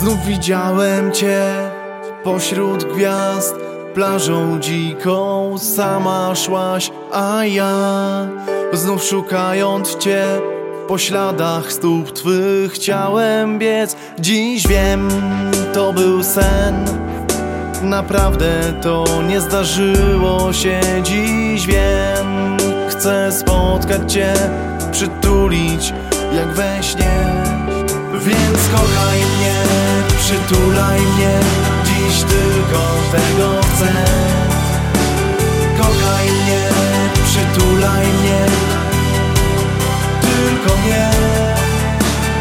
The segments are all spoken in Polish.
Znów widziałem Cię pośród gwiazd Plażą dziką. Sama szłaś, a ja Znów szukając Cię po śladach stóp Twych. Chciałem biec Dziś wiem, to był sen. Naprawdę to nie zdarzyło się. Dziś wiem, chcę spotkać Cię Przytulić jak we śnie. Więc kochaj mnie, przytulaj mnie Dziś tylko tego chcę. Kochaj mnie, przytulaj mnie Tylko mnie.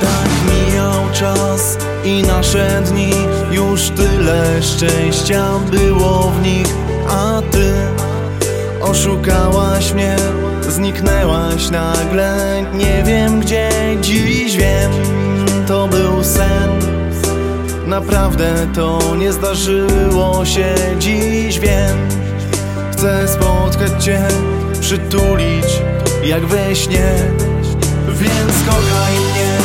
Tak mijał czas i nasze dni Już tyle szczęścia było w nich A ty oszukałaś mnie Zniknęłaś nagle, nie wiem gdzie Dziś wiem, Naprawdę to nie zdarzyło się Dziś wiem, chcę spotkać Cię Przytulić jak we śnie. Więc kochaj mnie,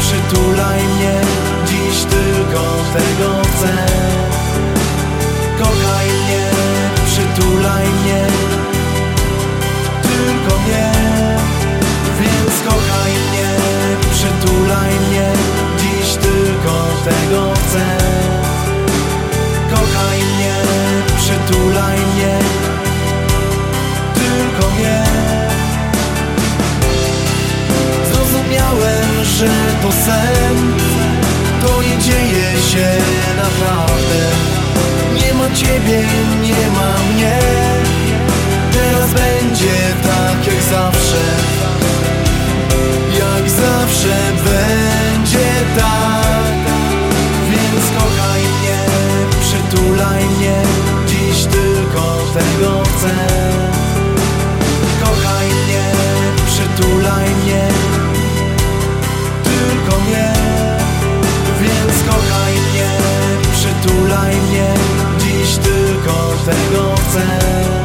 przytulaj mnie Dziś tylko tego chcę. Kochaj mnie, przytulaj mnie to sen. To nie dzieje się naprawdę. Nie ma ciebie, nie ma mnie. Teraz będzie tak jak zawsze. Jak zawsze będzie tak. Więc kochaj mnie, przytulaj mnie. Dziś tylko tego chcę 飞过子